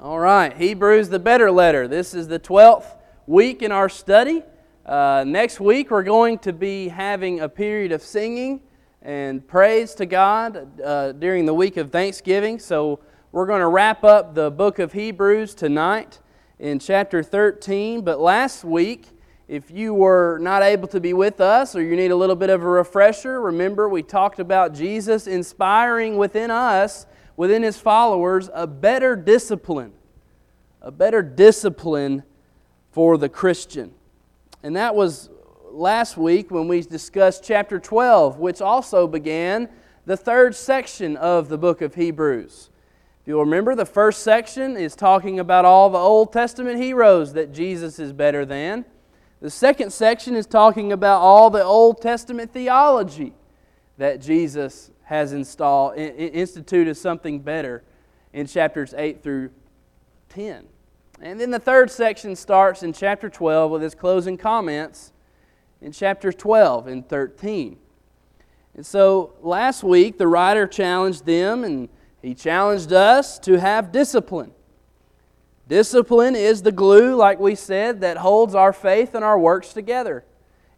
All right, Hebrews, the better letter. This is the 12th week in our study. Uh, next week, we're going to be having a period of singing and praise to God uh, during the week of Thanksgiving. So, we're going to wrap up the book of Hebrews tonight in chapter 13. But last week, if you were not able to be with us or you need a little bit of a refresher, remember we talked about Jesus inspiring within us within his followers a better discipline, a better discipline for the Christian. And that was last week when we discussed chapter 12, which also began the third section of the book of Hebrews. If you'll remember, the first section is talking about all the Old Testament heroes that Jesus is better than. The second section is talking about all the Old Testament theology that Jesus has installed, instituted something better in chapters 8 through 10. And then the third section starts in chapter 12 with his closing comments in chapters 12 and 13. And so last week, the writer challenged them and he challenged us to have discipline. Discipline is the glue, like we said, that holds our faith and our works together.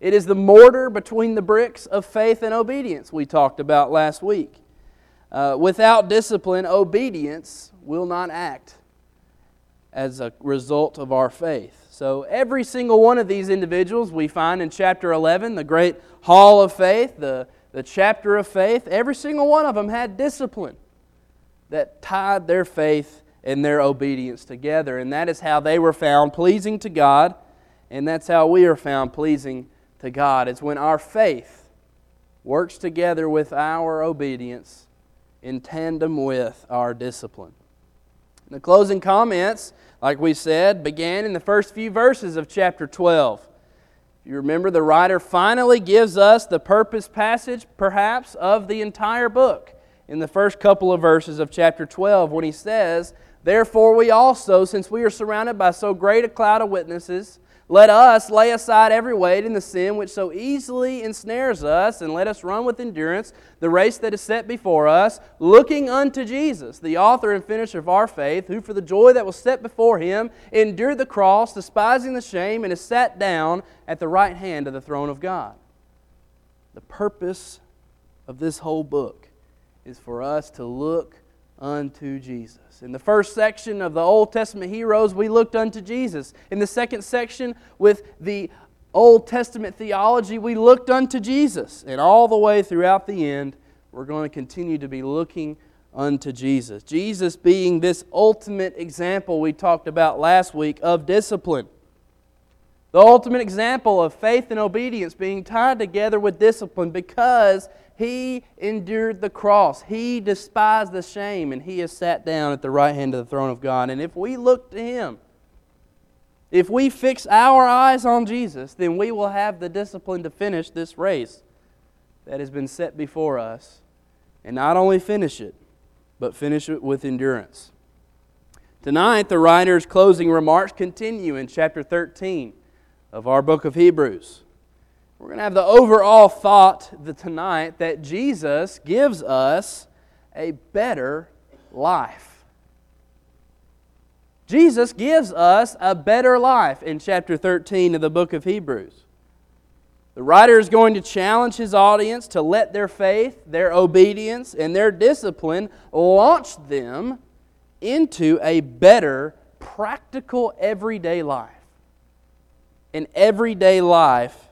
It is the mortar between the bricks of faith and obedience we talked about last week. Uh, without discipline, obedience will not act as a result of our faith. So, every single one of these individuals we find in chapter 11, the great hall of faith, the, the chapter of faith, every single one of them had discipline that tied their faith and their obedience together. And that is how they were found pleasing to God, and that's how we are found pleasing to God. It's when our faith works together with our obedience in tandem with our discipline. The closing comments, like we said, began in the first few verses of chapter 12. If you remember, the writer finally gives us the purpose passage, perhaps, of the entire book in the first couple of verses of chapter 12 when he says, Therefore, we also, since we are surrounded by so great a cloud of witnesses, let us lay aside every weight and the sin which so easily ensnares us, and let us run with endurance the race that is set before us, looking unto Jesus, the author and finisher of our faith, who for the joy that was set before him endured the cross, despising the shame, and is sat down at the right hand of the throne of God. The purpose of this whole book is for us to look unto Jesus. In the first section of the Old Testament heroes, we looked unto Jesus. In the second section, with the Old Testament theology, we looked unto Jesus. And all the way throughout the end, we're going to continue to be looking unto Jesus. Jesus being this ultimate example we talked about last week of discipline. The ultimate example of faith and obedience being tied together with discipline because he endured the cross. He despised the shame, and He has sat down at the right hand of the throne of God. And if we look to Him, if we fix our eyes on Jesus, then we will have the discipline to finish this race that has been set before us. And not only finish it, but finish it with endurance. Tonight, the writer's closing remarks continue in chapter 13 of our book of Hebrews. We're going to have the overall thought tonight that Jesus gives us a better life. Jesus gives us a better life in chapter 13 of the book of Hebrews. The writer is going to challenge his audience to let their faith, their obedience, and their discipline launch them into a better, practical, everyday life. An everyday life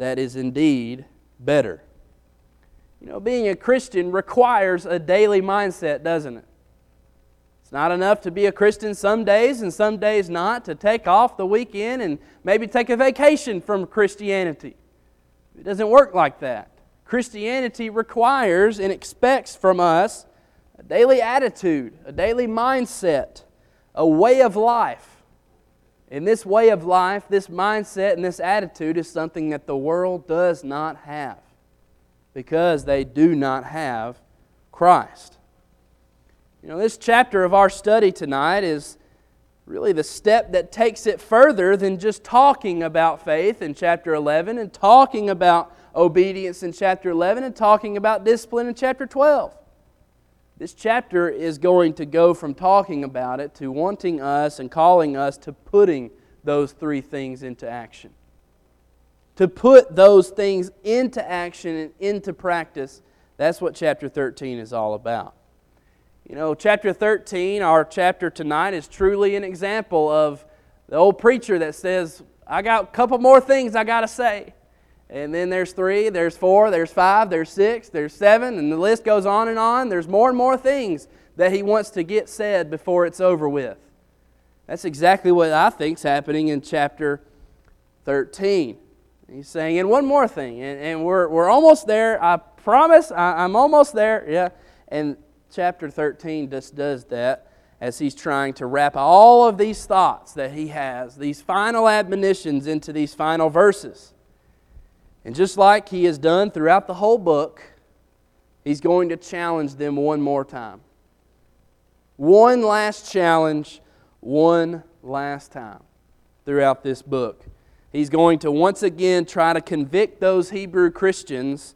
that is indeed better. You know, being a Christian requires a daily mindset, doesn't it? It's not enough to be a Christian some days and some days not, to take off the weekend and maybe take a vacation from Christianity. It doesn't work like that. Christianity requires and expects from us a daily attitude, a daily mindset, a way of life and this way of life, this mindset, and this attitude is something that the world does not have because they do not have Christ. You know, this chapter of our study tonight is really the step that takes it further than just talking about faith in chapter 11 and talking about obedience in chapter 11 and talking about discipline in chapter 12. This chapter is going to go from talking about it to wanting us and calling us to putting those three things into action. To put those things into action and into practice, that's what chapter 13 is all about. You know, chapter 13, our chapter tonight, is truly an example of the old preacher that says, I got a couple more things I got to say. And then there's three, there's four, there's five, there's six, there's seven, and the list goes on and on. There's more and more things that he wants to get said before it's over with. That's exactly what I think is happening in chapter 13. He's saying, and one more thing, and, and we're, we're almost there. I promise, I, I'm almost there. Yeah. And chapter 13 just does that as he's trying to wrap all of these thoughts that he has, these final admonitions, into these final verses. And just like he has done throughout the whole book, he's going to challenge them one more time. One last challenge, one last time throughout this book. He's going to once again try to convict those Hebrew Christians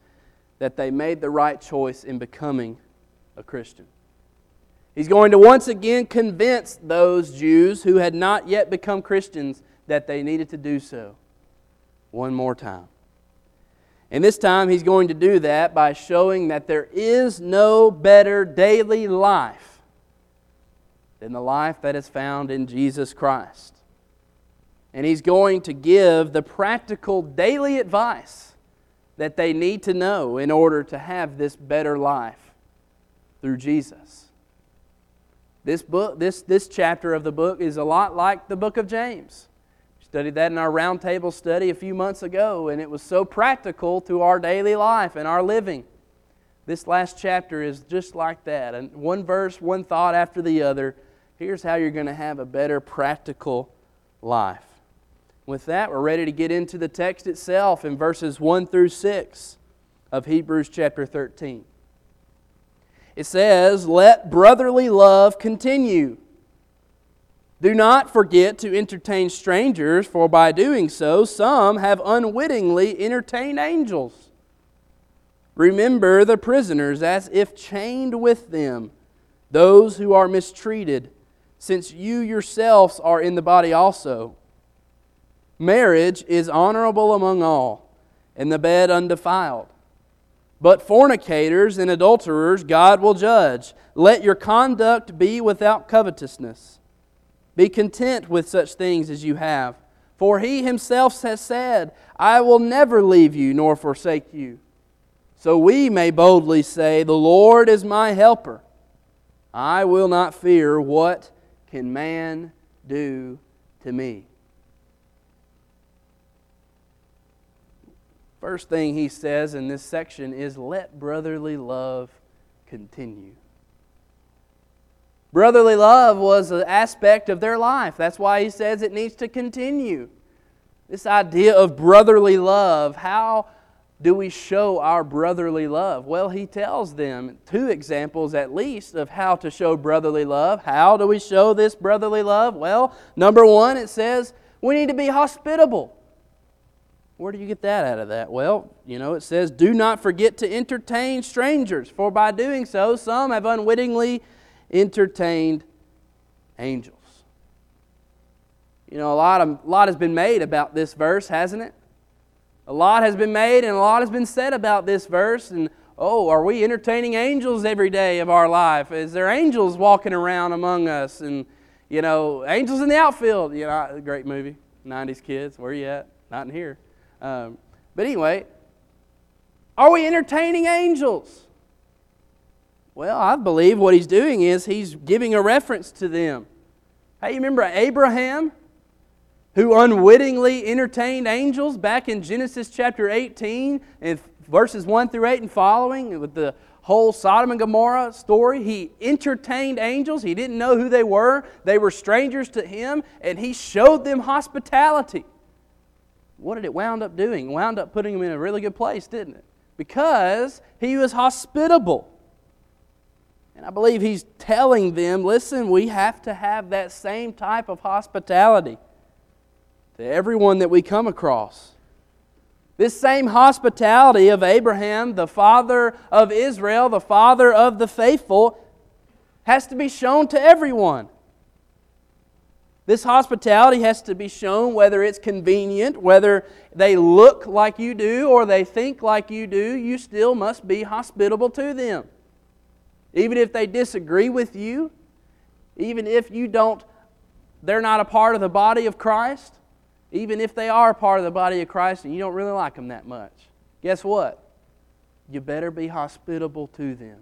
that they made the right choice in becoming a Christian. He's going to once again convince those Jews who had not yet become Christians that they needed to do so. One more time. And this time he's going to do that by showing that there is no better daily life than the life that is found in Jesus Christ. And he's going to give the practical daily advice that they need to know in order to have this better life through Jesus. This book, this, this chapter of the book is a lot like the book of James studied that in our roundtable study a few months ago, and it was so practical to our daily life and our living. This last chapter is just like that. And one verse, one thought after the other. Here's how you're going to have a better practical life. With that, we're ready to get into the text itself in verses 1 through 6 of Hebrews chapter 13. It says, Let brotherly love continue. Do not forget to entertain strangers, for by doing so, some have unwittingly entertained angels. Remember the prisoners as if chained with them, those who are mistreated, since you yourselves are in the body also. Marriage is honorable among all, and the bed undefiled. But fornicators and adulterers God will judge. Let your conduct be without covetousness. Be content with such things as you have. For he himself has said, I will never leave you nor forsake you. So we may boldly say, The Lord is my helper. I will not fear. What can man do to me? First thing he says in this section is, Let brotherly love continue. Brotherly love was an aspect of their life. That's why he says it needs to continue. This idea of brotherly love, how do we show our brotherly love? Well, he tells them two examples at least of how to show brotherly love. How do we show this brotherly love? Well, number one, it says we need to be hospitable. Where do you get that out of that? Well, you know, it says, Do not forget to entertain strangers, for by doing so, some have unwittingly entertained angels. You know, a lot, of, a lot has been made about this verse, hasn't it? A lot has been made and a lot has been said about this verse. And oh, are we entertaining angels every day of our life? Is there angels walking around among us? And, you know, angels in the outfield. You know, great movie, 90s kids. Where you at? Not in here. Um, but anyway, are we entertaining angels? Well, I believe what he's doing is he's giving a reference to them. Hey, you remember Abraham who unwittingly entertained angels back in Genesis chapter 18 and verses 1 through 8 and following with the whole Sodom and Gomorrah story. He entertained angels. He didn't know who they were. They were strangers to him, and he showed them hospitality. What did it wound up doing? It wound up putting him in a really good place, didn't it? Because he was hospitable. And I believe he's telling them listen, we have to have that same type of hospitality to everyone that we come across. This same hospitality of Abraham, the father of Israel, the father of the faithful, has to be shown to everyone. This hospitality has to be shown whether it's convenient, whether they look like you do or they think like you do, you still must be hospitable to them. Even if they disagree with you, even if you don't they're not a part of the body of Christ, even if they are a part of the body of Christ and you don't really like them that much. Guess what? You better be hospitable to them.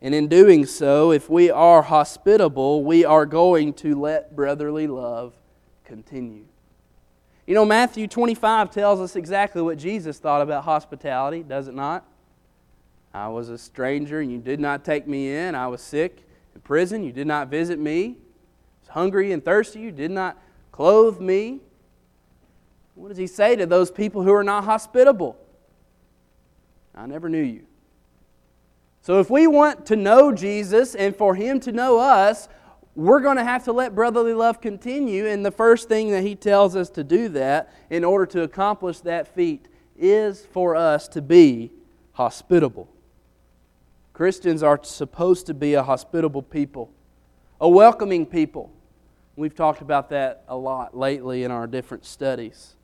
And in doing so, if we are hospitable, we are going to let brotherly love continue. You know, Matthew 25 tells us exactly what Jesus thought about hospitality, does it not? I was a stranger and you did not take me in. I was sick in prison. You did not visit me. I was hungry and thirsty. You did not clothe me. What does he say to those people who are not hospitable? I never knew you. So, if we want to know Jesus and for Him to know us, we're going to have to let brotherly love continue. And the first thing that He tells us to do that in order to accomplish that feat is for us to be hospitable. Christians are supposed to be a hospitable people, a welcoming people. We've talked about that a lot lately in our different studies.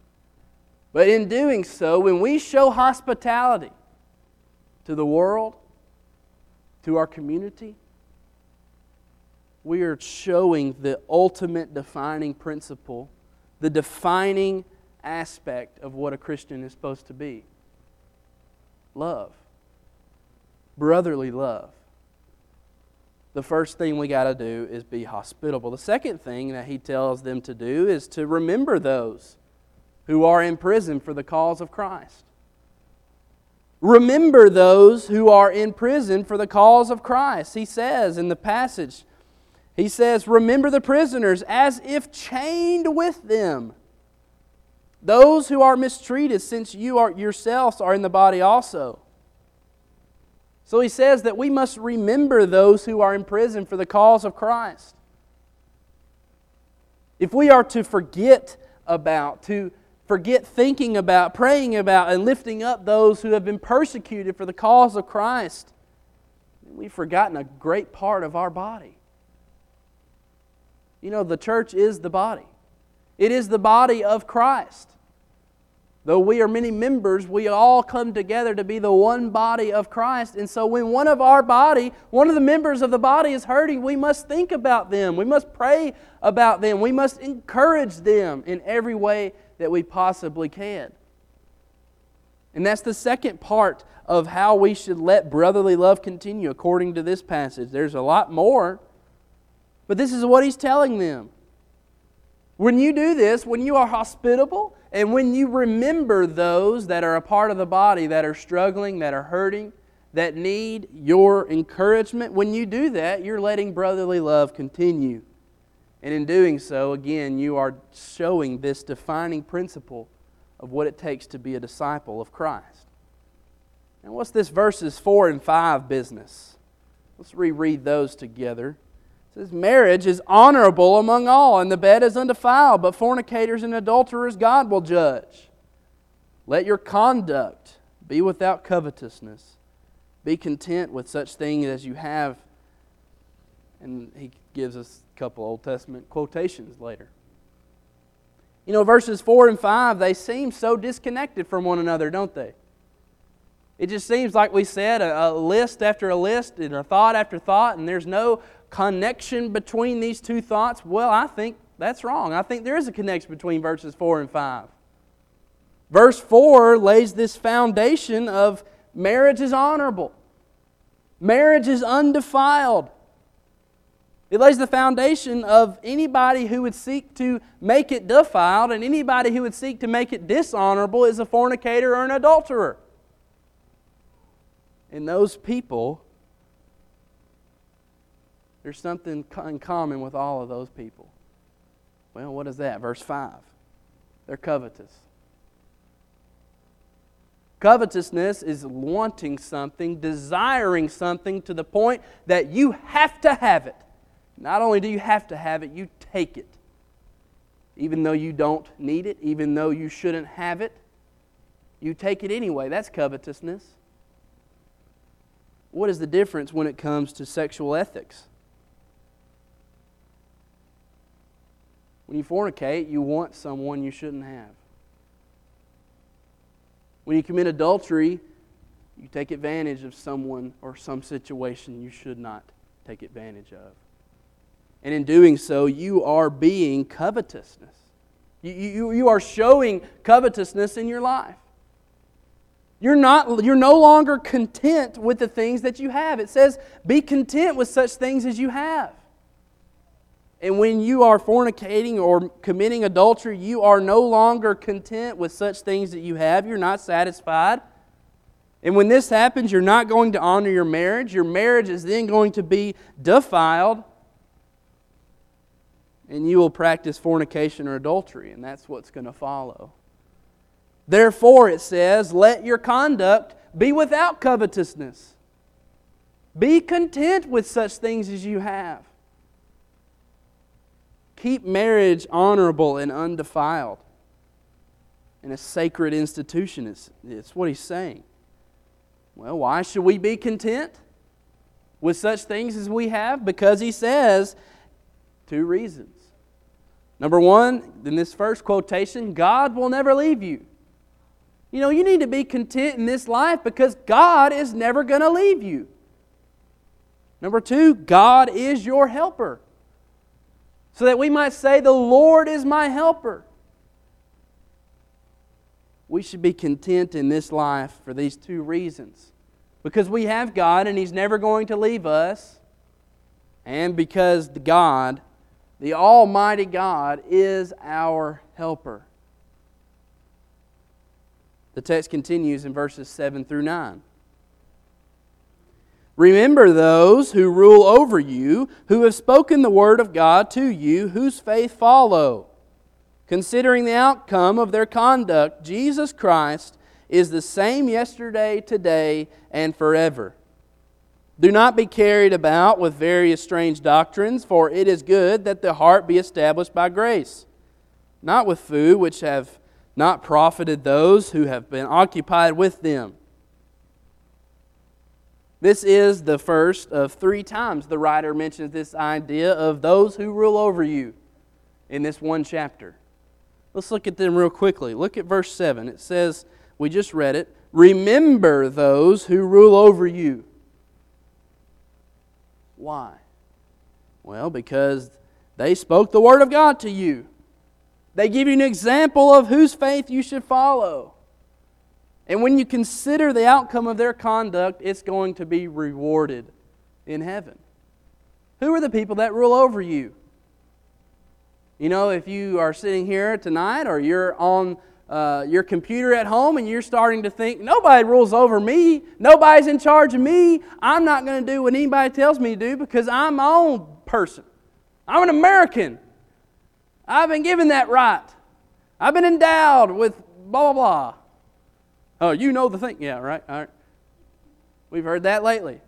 But in doing so, when we show hospitality to the world, to our community, we are showing the ultimate defining principle, the defining aspect of what a Christian is supposed to be love, brotherly love. The first thing we got to do is be hospitable. The second thing that he tells them to do is to remember those who are in prison for the cause of Christ. Remember those who are in prison for the cause of Christ. He says in the passage, he says, Remember the prisoners as if chained with them. Those who are mistreated, since you are yourselves are in the body also. So he says that we must remember those who are in prison for the cause of Christ. If we are to forget about, to forget thinking about, praying about, and lifting up those who have been persecuted for the cause of Christ, we've forgotten a great part of our body. You know, the church is the body, it is the body of Christ. Though we are many members, we all come together to be the one body of Christ. And so, when one of our body, one of the members of the body is hurting, we must think about them. We must pray about them. We must encourage them in every way that we possibly can. And that's the second part of how we should let brotherly love continue according to this passage. There's a lot more, but this is what he's telling them. When you do this, when you are hospitable, and when you remember those that are a part of the body that are struggling, that are hurting, that need your encouragement, when you do that, you're letting brotherly love continue. And in doing so, again, you are showing this defining principle of what it takes to be a disciple of Christ. And what's this verses 4 and 5 business? Let's reread those together. Says, Marriage is honorable among all, and the bed is undefiled, but fornicators and adulterers God will judge. Let your conduct be without covetousness. Be content with such things as you have. And he gives us a couple Old Testament quotations later. You know, verses 4 and 5, they seem so disconnected from one another, don't they? It just seems like we said a, a, list after a list and a thought after thought, and there's no connection between these two thoughts. Well, I think that's wrong. I think there is a connection between verses 4 and 5. Verse 4 lays this foundation of marriage is honorable, marriage is undefiled. It lays the foundation of anybody who would seek to make it defiled and anybody who would seek to make it dishonorable is a fornicator or an adulterer. And those people, there's something in common with all of those people. Well, what is that? Verse 5. They're covetous. Covetousness is wanting something, desiring something to the point that you have to have it. Not only do you have to have it, you take it. Even though you don't need it, even though you shouldn't have it, you take it anyway. That's covetousness. what is the difference when it comes to sexual ethics? When you fornicate, you want someone you shouldn't have. When you commit adultery, you take advantage of someone or some situation you should not take advantage of. And in doing so, you are being covetousness. You, you, you are showing covetousness in your life. You're, not, you're no longer content with the things that you have. It says, be content with such things as you have. And when you are fornicating or committing adultery, you are no longer content with such things that you have. You're not satisfied. And when this happens, you're not going to honor your marriage. Your marriage is then going to be defiled. And you will practice fornication or adultery. And that's what's going to follow. Therefore, it says, let your conduct be without covetousness. Be content with such things as you have. Keep marriage honorable and undefiled and a sacred institution. It's, it's what he's saying. Well, why should we be content with such things as we have? Because he says two reasons. Number one, in this first quotation, God will never leave you. You know, you need to be content in this life because God is never going to leave you. Number two, God is your helper. So that we might say, The Lord is my helper. We should be content in this life for these two reasons. Because we have God and He's never going to leave us, and because God, the Almighty God, is our helper. The text continues in verses 7 through 9. Remember those who rule over you, who have spoken the word of God to you, whose faith follow. Considering the outcome of their conduct, Jesus Christ is the same yesterday, today, and forever. Do not be carried about with various strange doctrines, for it is good that the heart be established by grace, not with food which have not profited those who have been occupied with them. This is the first of three times the writer mentions this idea of those who rule over you in this one chapter. Let's look at them real quickly. Look at verse 7. It says, we just read it, remember those who rule over you. Why? Well, because they spoke the word of God to you. They give you an example of whose faith you should follow. And when you consider the outcome of their conduct, it's going to be rewarded in heaven. Who are the people that rule over you? You know, if you are sitting here tonight or you're on uh, your computer at home and you're starting to think, nobody rules over me, nobody's in charge of me, I'm not going to do what anybody tells me to do because I'm my own person. I'm an American. I've been given that right. I've been endowed with blah, blah, blah. Oh, you know the thing. Yeah, right. All right. We've heard that lately.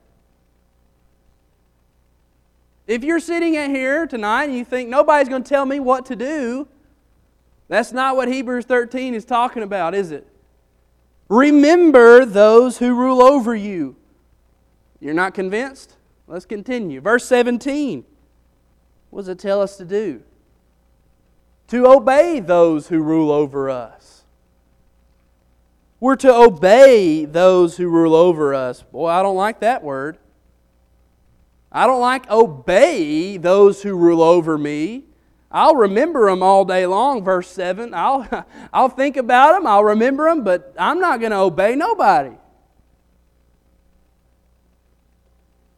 If you're sitting in here tonight and you think nobody's going to tell me what to do, that's not what Hebrews 13 is talking about, is it? Remember those who rule over you. You're not convinced? Let's continue. Verse 17. What does it tell us to do? to obey those who rule over us. We're to obey those who rule over us. Boy, I don't like that word. I don't like obey those who rule over me. I'll remember them all day long, verse 7. I'll, I'll think about them, I'll remember them, but I'm not going to obey nobody.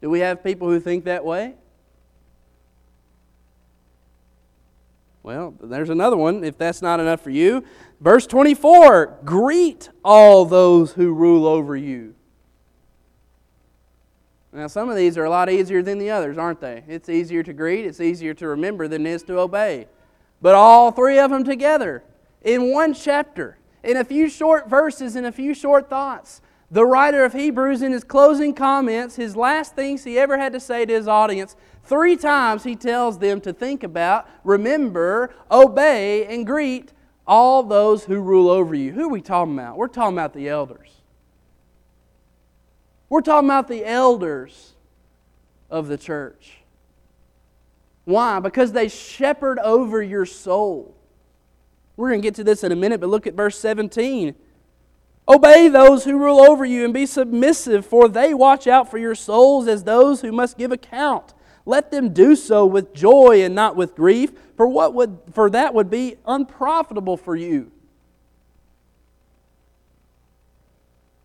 Do we have people who think that way? Well, there's another one, if that's not enough for you. Verse 24 Greet all those who rule over you. Now, some of these are a lot easier than the others, aren't they? It's easier to greet, it's easier to remember than it is to obey. But all three of them together in one chapter, in a few short verses, in a few short thoughts. The writer of Hebrews, in his closing comments, his last things he ever had to say to his audience, Three times he tells them to think about, remember, obey, and greet all those who rule over you. Who are we talking about? We're talking about the elders. We're talking about the elders of the church. Why? Because they shepherd over your soul. We're going to get to this in a minute, but look at verse 17. Obey those who rule over you and be submissive, for they watch out for your souls as those who must give account. Let them do so with joy and not with grief, for what would for that would be unprofitable for you.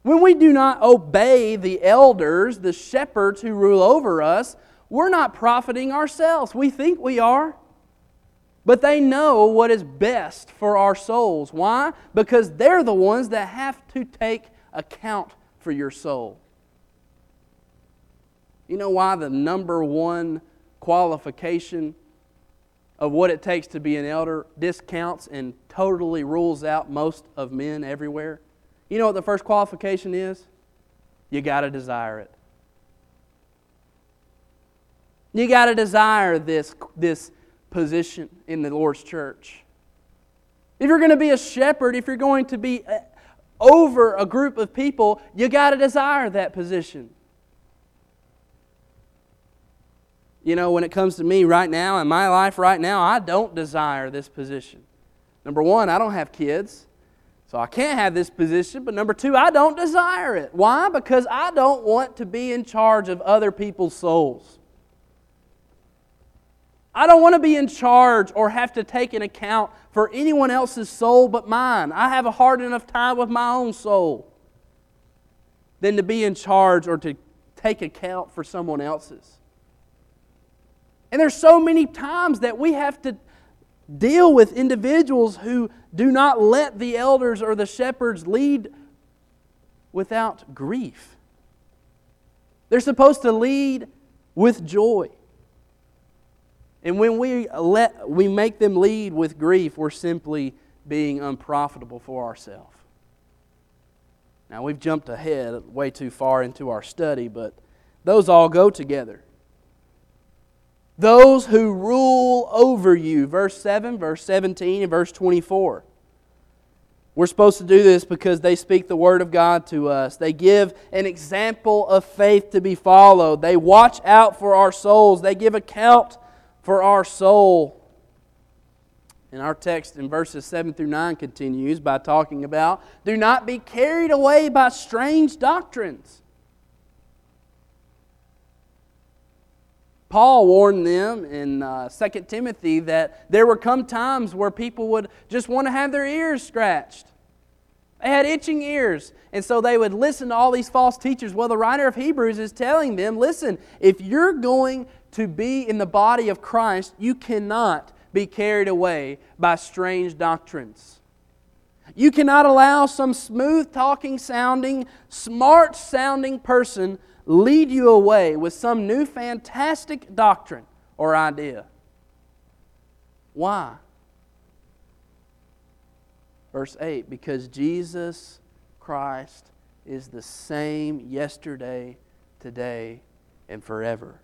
When we do not obey the elders, the shepherds who rule over us, we're not profiting ourselves. We think we are. But they know what is best for our souls. Why? Because they're the ones that have to take account for your soul. You know why the number one qualification of what it takes to be an elder discounts and totally rules out most of men everywhere? You know what the first qualification is? You got to desire it. You got to desire this, this position in the Lord's church. If you're going to be a shepherd, if you're going to be uh, over a group of people, you got to desire that position. You know, when it comes to me right now, in my life right now, I don't desire this position. Number one, I don't have kids, so I can't have this position. But number two, I don't desire it. Why? Because I don't want to be in charge of other people's souls. I don't want to be in charge or have to take an account for anyone else's soul but mine. I have a hard enough time with my own soul than to be in charge or to take account for someone else's. And there's so many times that we have to deal with individuals who do not let the elders or the shepherds lead without grief. They're supposed to lead with joy. And when we, let, we make them lead with grief, we're simply being unprofitable for ourselves. Now, we've jumped ahead way too far into our study, but those all go together. Those who rule over you, verse 7, verse 17, and verse 24. We're supposed to do this because they speak the Word of God to us. They give an example of faith to be followed. They watch out for our souls. They give account for our soul. And our text in verses 7 through 9 continues by talking about do not be carried away by strange doctrines. Paul warned them in uh, 2 Timothy that there would come times where people would just want to have their ears scratched. They had itching ears. And so they would listen to all these false teachers. Well, the writer of Hebrews is telling them listen, if you're going to be in the body of Christ, you cannot be carried away by strange doctrines. You cannot allow some smooth talking sounding, smart sounding person lead you away with some new fantastic doctrine or idea. Why? Verse 8 because Jesus Christ is the same yesterday, today, and forever.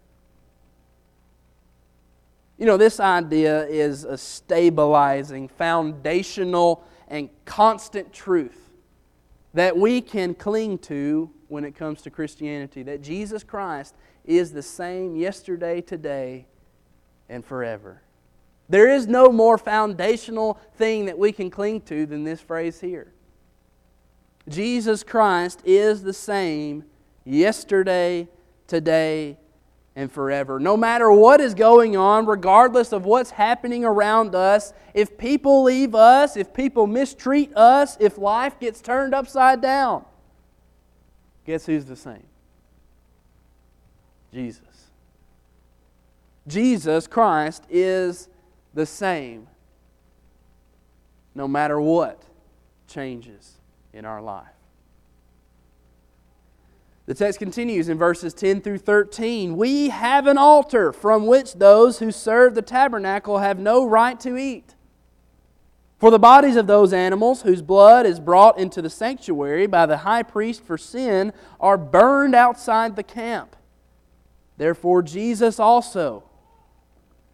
You know, this idea is a stabilizing, foundational, and constant truth that we can cling to when it comes to Christianity that Jesus Christ is the same yesterday, today, and forever. There is no more foundational thing that we can cling to than this phrase here. Jesus Christ is the same yesterday, today, and forever. No matter what is going on, regardless of what's happening around us, if people leave us, if people mistreat us, if life gets turned upside down, guess who's the same? Jesus. Jesus Christ is the same no matter what changes in our life. The text continues in verses 10 through 13. We have an altar from which those who serve the tabernacle have no right to eat. For the bodies of those animals whose blood is brought into the sanctuary by the high priest for sin are burned outside the camp. Therefore, Jesus also,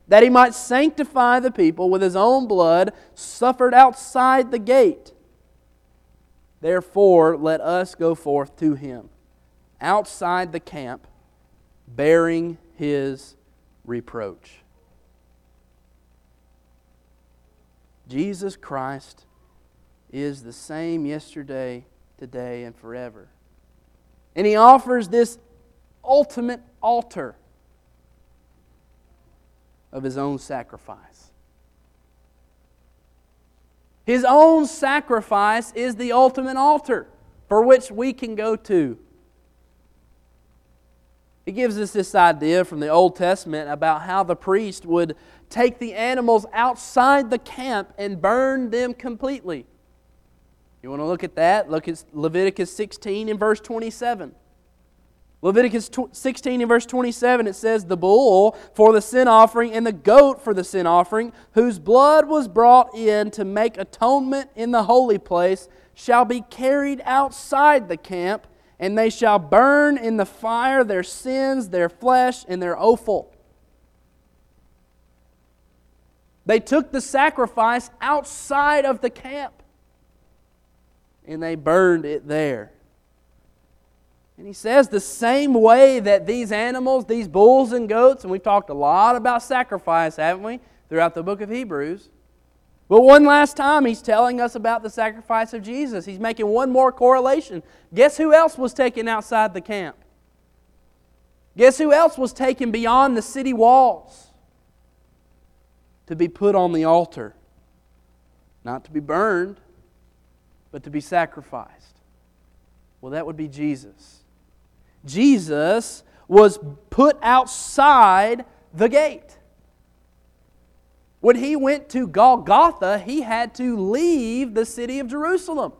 that he might sanctify the people with his own blood, suffered outside the gate. Therefore, let us go forth to him outside the camp, bearing his reproach. Jesus Christ is the same yesterday, today, and forever. And he offers this ultimate altar of his own sacrifice. His own sacrifice is the ultimate altar for which we can go to. He gives us this idea from the Old Testament about how the priest would take the animals outside the camp and burn them completely. You want to look at that? Look at Leviticus 16 and verse 27. Leviticus 16 and verse 27, it says, The bull for the sin offering and the goat for the sin offering, whose blood was brought in to make atonement in the holy place, shall be carried outside the camp, and they shall burn in the fire their sins, their flesh, and their offal. They took the sacrifice outside of the camp, and they burned it there. And he says the same way that these animals, these bulls and goats, and we've talked a lot about sacrifice, haven't we, throughout the book of Hebrews. But one last time, he's telling us about the sacrifice of Jesus. He's making one more correlation. Guess who else was taken outside the camp? Guess who else was taken beyond the city walls to be put on the altar? Not to be burned, but to be sacrificed. Well, that would be Jesus. Jesus was put outside the gate. When he went to Golgotha, he had to leave the city of Jerusalem.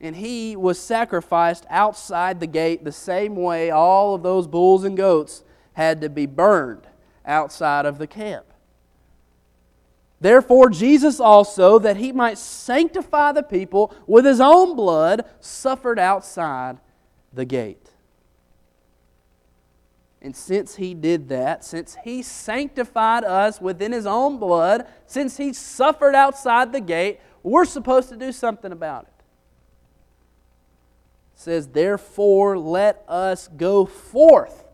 And he was sacrificed outside the gate the same way all of those bulls and goats had to be burned outside of the camp. Therefore, Jesus also, that he might sanctify the people with his own blood, suffered outside the gate. And since he did that, since he sanctified us within his own blood, since he suffered outside the gate, we're supposed to do something about it. it says, Therefore, let us go forth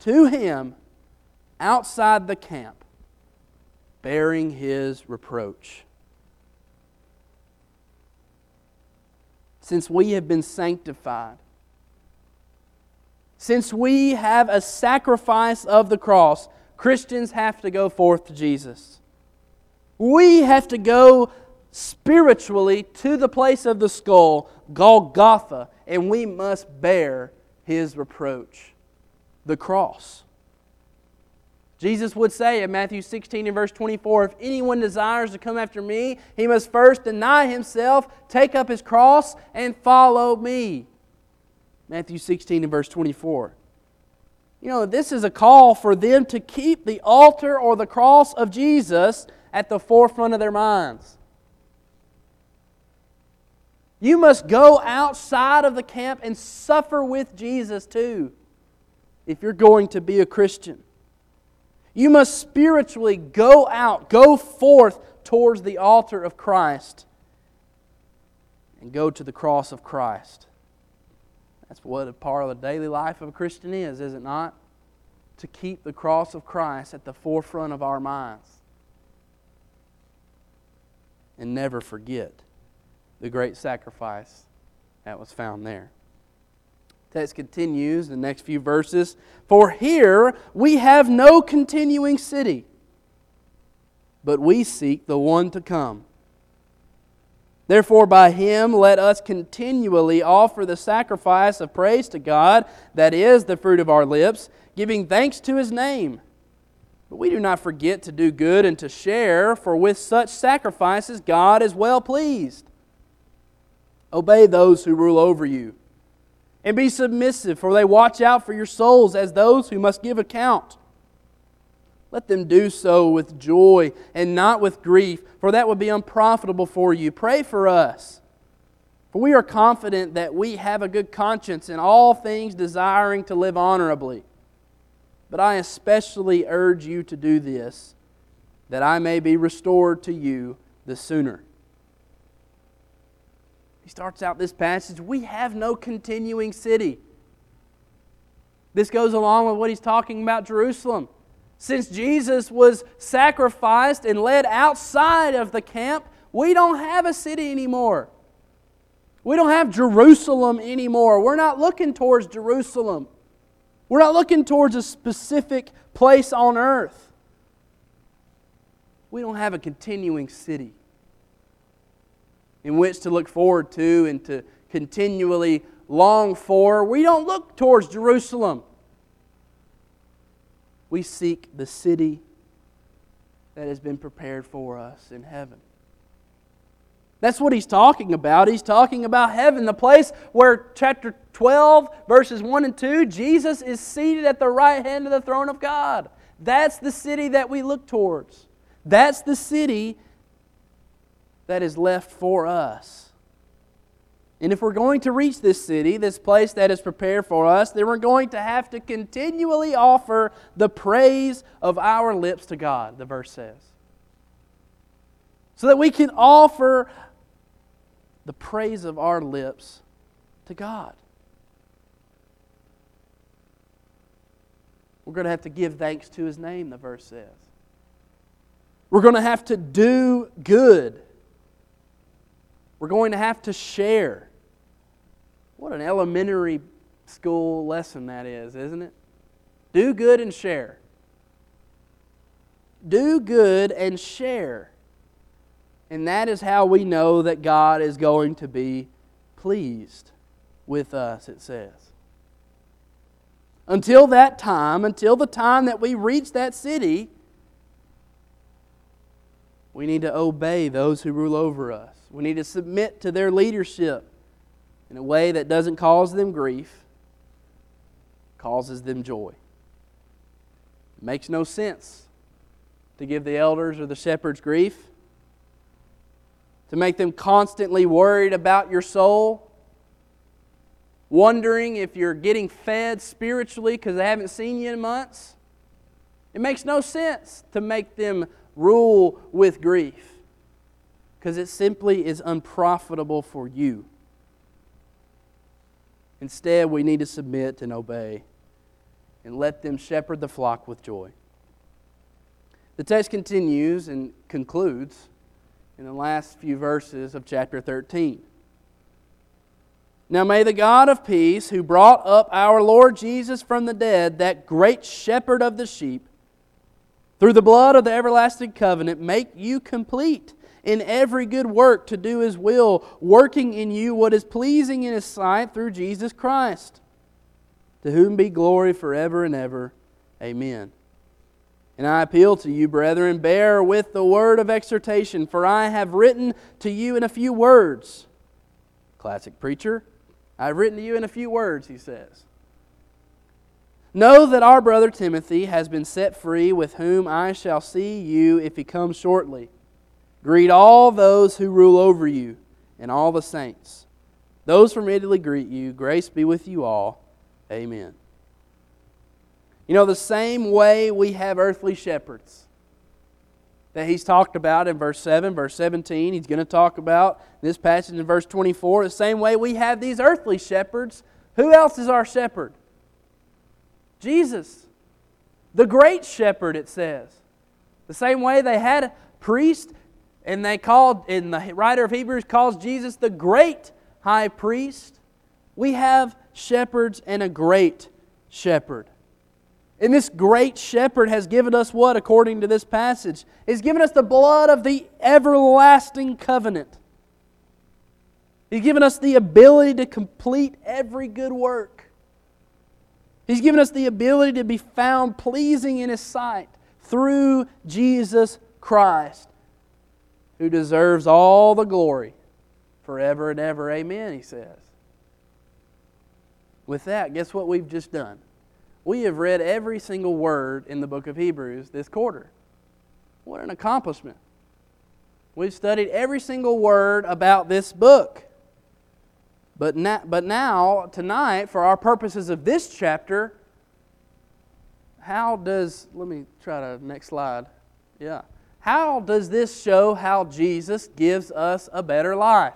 to him outside the camp, bearing his reproach. Since we have been sanctified, since we have a sacrifice of the cross, Christians have to go forth to Jesus. We have to go spiritually to the place of the skull, Golgotha, and we must bear his reproach, the cross. Jesus would say in Matthew 16 and verse 24 If anyone desires to come after me, he must first deny himself, take up his cross, and follow me. Matthew 16 and verse 24. You know, this is a call for them to keep the altar or the cross of Jesus at the forefront of their minds. You must go outside of the camp and suffer with Jesus too, if you're going to be a Christian. You must spiritually go out, go forth towards the altar of Christ, and go to the cross of Christ. That's what a part of the daily life of a Christian is, is it not? To keep the cross of Christ at the forefront of our minds. And never forget the great sacrifice that was found there. Text continues the next few verses. For here we have no continuing city, but we seek the one to come. Therefore, by him let us continually offer the sacrifice of praise to God, that is the fruit of our lips, giving thanks to his name. But we do not forget to do good and to share, for with such sacrifices God is well pleased. Obey those who rule over you, and be submissive, for they watch out for your souls as those who must give account. Let them do so with joy and not with grief, for that would be unprofitable for you. Pray for us. For we are confident that we have a good conscience in all things, desiring to live honorably. But I especially urge you to do this, that I may be restored to you the sooner. He starts out this passage we have no continuing city. This goes along with what he's talking about Jerusalem. Since Jesus was sacrificed and led outside of the camp, we don't have a city anymore. We don't have Jerusalem anymore. We're not looking towards Jerusalem. We're not looking towards a specific place on earth. We don't have a continuing city in which to look forward to and to continually long for. We don't look towards Jerusalem. We seek the city that has been prepared for us in heaven. That's what he's talking about. He's talking about heaven, the place where chapter 12, verses 1 and 2, Jesus is seated at the right hand of the throne of God. That's the city that we look towards. That's the city that is left for us. And if we're going to reach this city, this place that is prepared for us, then we're going to have to continually offer the praise of our lips to God, the verse says. So that we can offer the praise of our lips to God. We're going to have to give thanks to His name, the verse says. We're going to have to do good. We're going to have to share. What an elementary school lesson that is, isn't it? Do good and share. Do good and share. And that is how we know that God is going to be pleased with us, it says. Until that time, until the time that we reach that city, we need to obey those who rule over us. We need to submit to their leadership in a way that doesn't cause them grief, causes them joy. It makes no sense to give the elders or the shepherds grief to make them constantly worried about your soul, wondering if you're getting fed spiritually because they haven't seen you in months. It makes no sense to make them rule with grief because it simply is unprofitable for you. Instead, we need to submit and obey and let them shepherd the flock with joy. The text continues and concludes in the last few verses of chapter 13. Now may the God of peace, who brought up our Lord Jesus from the dead, that great shepherd of the sheep, through the blood of the everlasting covenant, make you complete in every good work to do his will, working in you what is pleasing in his sight through Jesus Christ, to whom be glory forever and ever. Amen. And I appeal to you, brethren, bear with the word of exhortation, for I have written to you in a few words. Classic preacher. I've written to you in a few words, he says. Know that our brother Timothy has been set free, with whom I shall see you if he comes shortly. Greet all those who rule over you and all the saints. Those from Italy greet you. Grace be with you all. Amen. You know, the same way we have earthly shepherds that he's talked about in verse 7, verse 17, he's going to talk about this passage in verse 24. The same way we have these earthly shepherds. Who else is our shepherd? Jesus, the great shepherd, it says. The same way they had a priest, and they called, and the writer of Hebrews calls Jesus the great high priest. We have shepherds and a great shepherd. And this great shepherd has given us what, according to this passage? He's given us the blood of the everlasting covenant. He's given us the ability to complete every good work. He's given us the ability to be found pleasing in His sight through Jesus Christ, who deserves all the glory forever and ever. Amen, he says. With that, guess what we've just done? We have read every single word in the book of Hebrews this quarter. What an accomplishment. We've studied every single word about this book. But now, but now, tonight, for our purposes of this chapter, how does, let me try to, next slide. Yeah. How does this show how Jesus gives us a better life?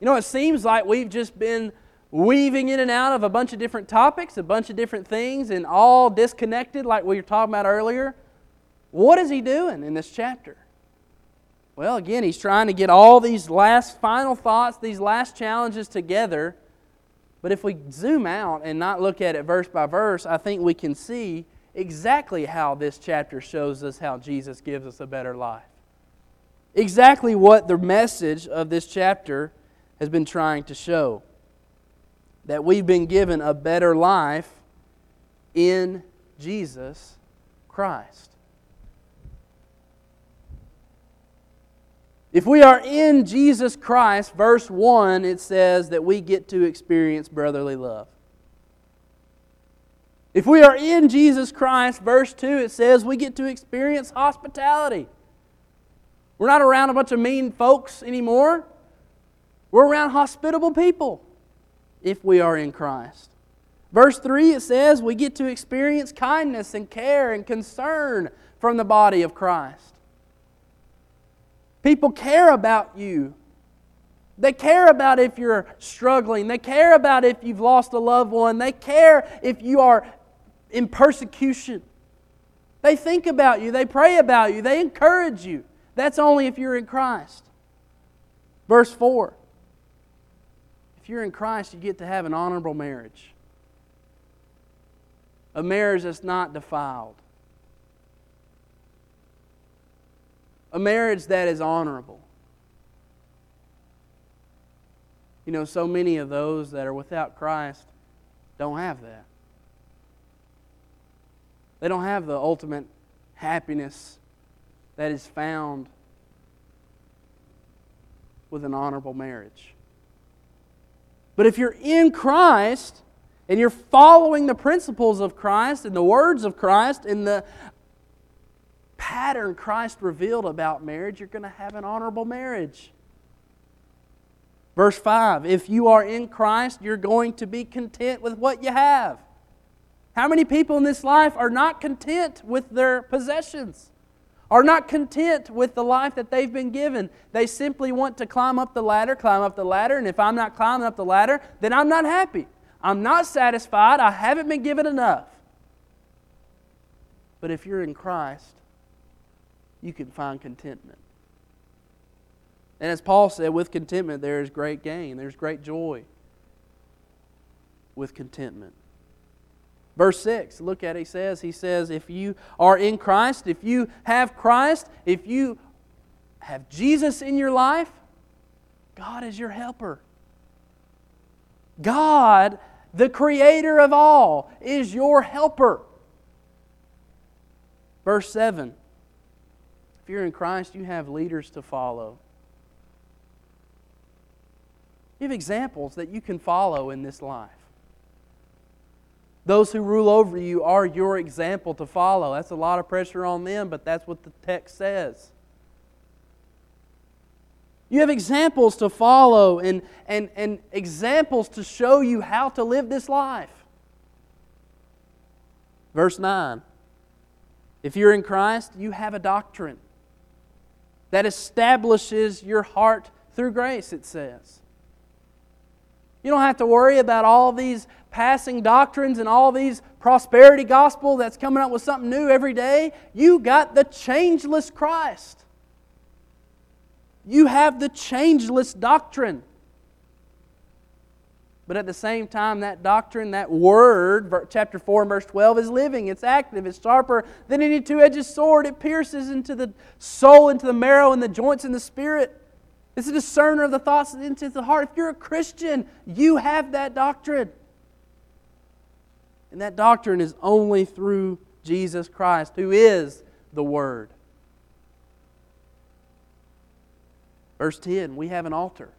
You know, it seems like we've just been weaving in and out of a bunch of different topics, a bunch of different things, and all disconnected, like we were talking about earlier. What is he doing in this chapter? Well, again, he's trying to get all these last final thoughts, these last challenges together. But if we zoom out and not look at it verse by verse, I think we can see exactly how this chapter shows us how Jesus gives us a better life. Exactly what the message of this chapter has been trying to show that we've been given a better life in Jesus Christ. If we are in Jesus Christ, verse 1, it says that we get to experience brotherly love. If we are in Jesus Christ, verse 2, it says we get to experience hospitality. We're not around a bunch of mean folks anymore. We're around hospitable people if we are in Christ. Verse 3, it says we get to experience kindness and care and concern from the body of Christ. People care about you. They care about if you're struggling. They care about if you've lost a loved one. They care if you are in persecution. They think about you. They pray about you. They encourage you. That's only if you're in Christ. Verse 4 If you're in Christ, you get to have an honorable marriage, a marriage that's not defiled a marriage that is honorable. You know, so many of those that are without Christ don't have that. They don't have the ultimate happiness that is found with an honorable marriage. But if you're in Christ and you're following the principles of Christ and the words of Christ and the pattern Christ revealed about marriage, you're going to have an honorable marriage. Verse 5 If you are in Christ, you're going to be content with what you have. How many people in this life are not content with their possessions? Are not content with the life that they've been given. They simply want to climb up the ladder, climb up the ladder, and if I'm not climbing up the ladder, then I'm not happy. I'm not satisfied. I haven't been given enough. But if you're in Christ, you can find contentment. And as Paul said, with contentment there is great gain, there's great joy with contentment. Verse 6, look at it, he says, he says, if you are in Christ, if you have Christ, if you have Jesus in your life, God is your helper. God, the creator of all, is your helper. Verse 7 if you're in Christ, you have leaders to follow. You have examples that you can follow in this life. Those who rule over you are your example to follow. That's a lot of pressure on them, but that's what the text says. You have examples to follow and, and, and examples to show you how to live this life. Verse 9 If you're in Christ, you have a doctrine that establishes your heart through grace, it says. You don't have to worry about all these passing doctrines and all these prosperity gospel that's coming up with something new every day. You got the changeless Christ. You have the changeless doctrine. But at the same time, that doctrine, that word, chapter 4 verse 12, is living. It's active. It's sharper than any two edged sword. It pierces into the soul, into the marrow, and the joints and the spirit. It's a discerner of the thoughts into the heart. If you're a Christian, you have that doctrine. And that doctrine is only through Jesus Christ, who is the Word. Verse 10 we have an altar.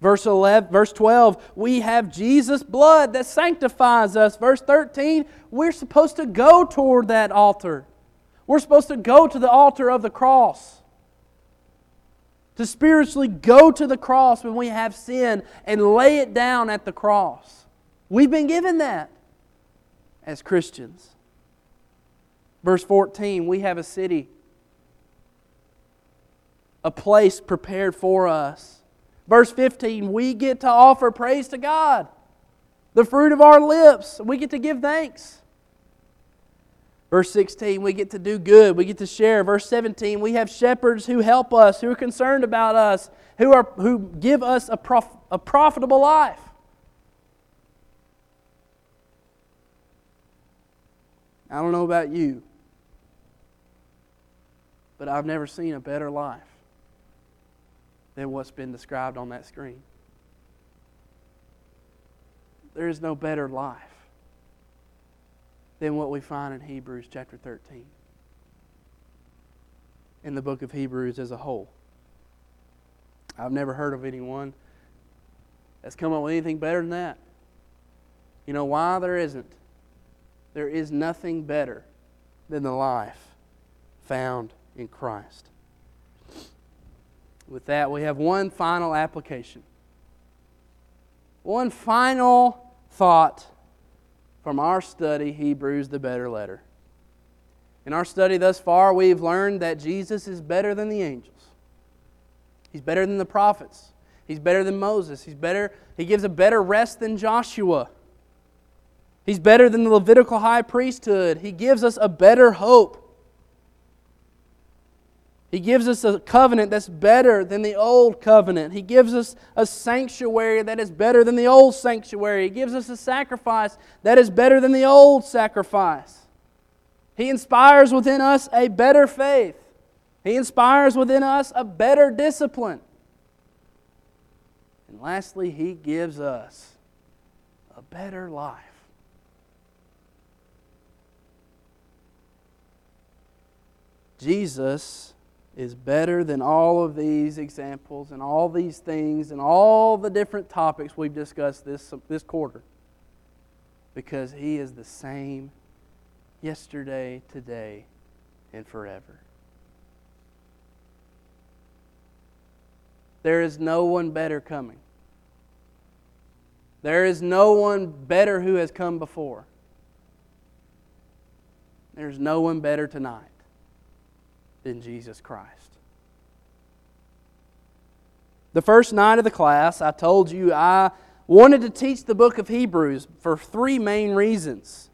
Verse 11, verse 12, we have Jesus' blood that sanctifies us. Verse 13, we're supposed to go toward that altar. We're supposed to go to the altar of the cross. To spiritually go to the cross when we have sin and lay it down at the cross. We've been given that as Christians. Verse 14, we have a city a place prepared for us. Verse 15, we get to offer praise to God, the fruit of our lips. We get to give thanks. Verse 16, we get to do good, we get to share. Verse 17, we have shepherds who help us, who are concerned about us, who, are, who give us a, prof, a profitable life. I don't know about you, but I've never seen a better life than what's been described on that screen. There is no better life than what we find in Hebrews chapter 13, in the book of Hebrews as a whole. I've never heard of anyone that's come up with anything better than that. You know why there isn't? There is nothing better than the life found in Christ. With that, we have one final application. One final thought from our study, Hebrews, the better letter. In our study thus far, we've learned that Jesus is better than the angels. He's better than the prophets. He's better than Moses. He's better, he gives a better rest than Joshua. He's better than the Levitical high priesthood. He gives us a better hope. He gives us a covenant that's better than the old covenant. He gives us a sanctuary that is better than the old sanctuary. He gives us a sacrifice that is better than the old sacrifice. He inspires within us a better faith. He inspires within us a better discipline. And lastly, He gives us a better life. Jesus is better than all of these examples and all these things and all the different topics we've discussed this, this quarter because he is the same yesterday, today, and forever. There is no one better coming. There is no one better who has come before. There's no one better tonight than Jesus Christ. The first night of the class, I told you I wanted to teach the book of Hebrews for three main reasons.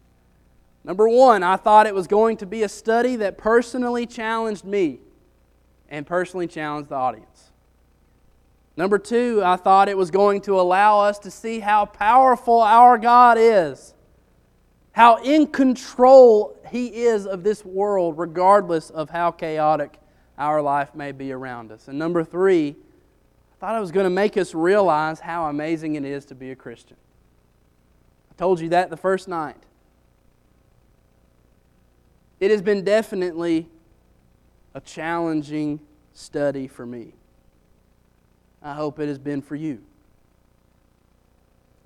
Number one, I thought it was going to be a study that personally challenged me and personally challenged the audience. Number two, I thought it was going to allow us to see how powerful our God is how in control He is of this world, regardless of how chaotic our life may be around us. And number three, I thought I was going to make us realize how amazing it is to be a Christian. I told you that the first night. It has been definitely a challenging study for me. I hope it has been for you.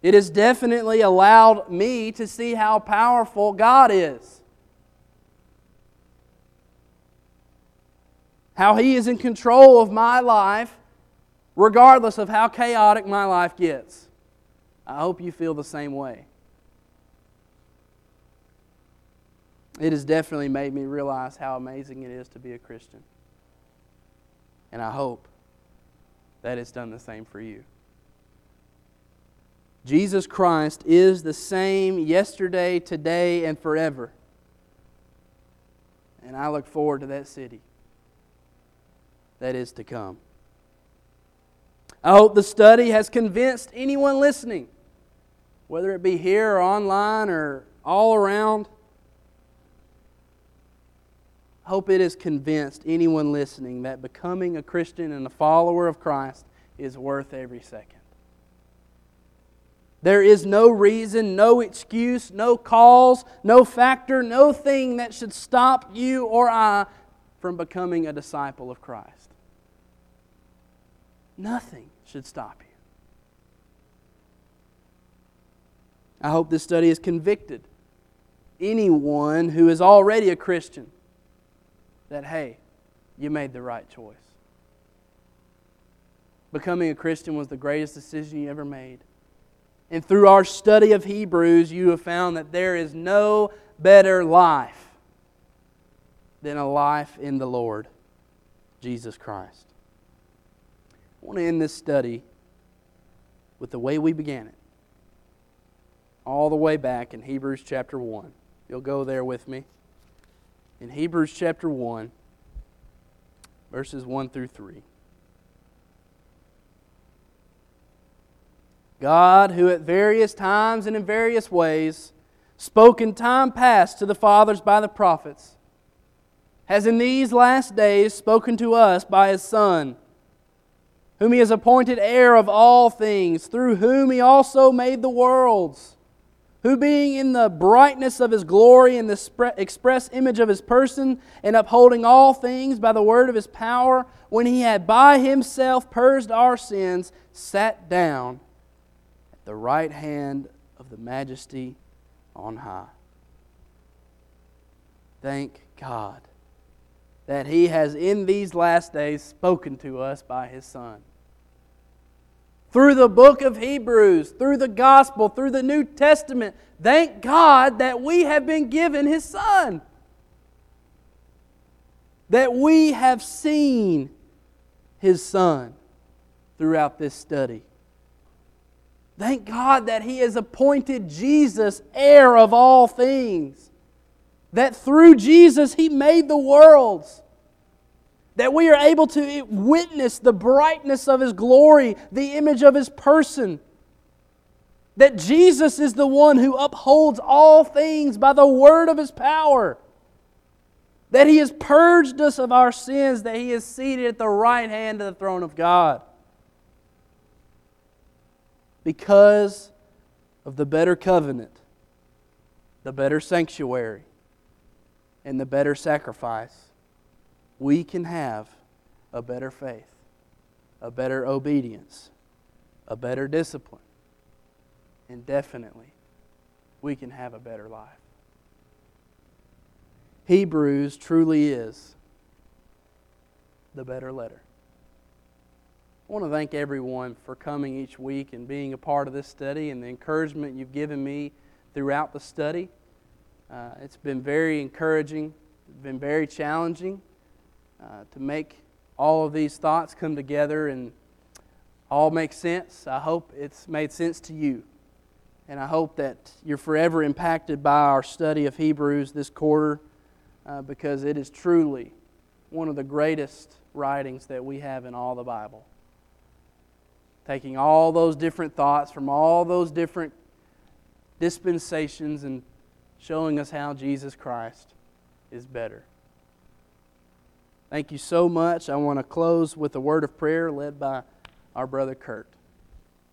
It has definitely allowed me to see how powerful God is. How He is in control of my life, regardless of how chaotic my life gets. I hope you feel the same way. It has definitely made me realize how amazing it is to be a Christian. And I hope that it's done the same for you. Jesus Christ is the same yesterday, today, and forever. And I look forward to that city that is to come. I hope the study has convinced anyone listening, whether it be here or online or all around. I hope it has convinced anyone listening that becoming a Christian and a follower of Christ is worth every second. There is no reason, no excuse, no cause, no factor, no thing that should stop you or I from becoming a disciple of Christ. Nothing should stop you. I hope this study has convicted anyone who is already a Christian that, hey, you made the right choice. Becoming a Christian was the greatest decision you ever made. And through our study of Hebrews, you have found that there is no better life than a life in the Lord Jesus Christ. I want to end this study with the way we began it. All the way back in Hebrews chapter 1. You'll go there with me. In Hebrews chapter 1, verses 1 through 3. God, who at various times and in various ways spoke in time past to the fathers by the prophets, has in these last days spoken to us by his Son, whom he has appointed heir of all things, through whom he also made the worlds, who being in the brightness of his glory and the express image of his person, and upholding all things by the word of his power, when he had by himself purged our sins, sat down at the right hand of the majesty on high. Thank God that He has in these last days spoken to us by His Son. Through the book of Hebrews, through the gospel, through the New Testament, thank God that we have been given His Son. That we have seen His Son throughout this study. Thank God that He has appointed Jesus heir of all things. That through Jesus He made the worlds. That we are able to witness the brightness of His glory, the image of His person. That Jesus is the one who upholds all things by the word of His power. That He has purged us of our sins, that He is seated at the right hand of the throne of God because of the better covenant, the better sanctuary, and the better sacrifice, we can have a better faith, a better obedience, a better discipline, and definitely we can have a better life. Hebrews truly is the better letter. I want to thank everyone for coming each week and being a part of this study and the encouragement you've given me throughout the study. Uh, it's been very encouraging, been very challenging uh, to make all of these thoughts come together and all make sense. I hope it's made sense to you. And I hope that you're forever impacted by our study of Hebrews this quarter uh, because it is truly one of the greatest writings that we have in all the Bible taking all those different thoughts from all those different dispensations and showing us how Jesus Christ is better. Thank you so much. I want to close with a word of prayer led by our brother Kurt.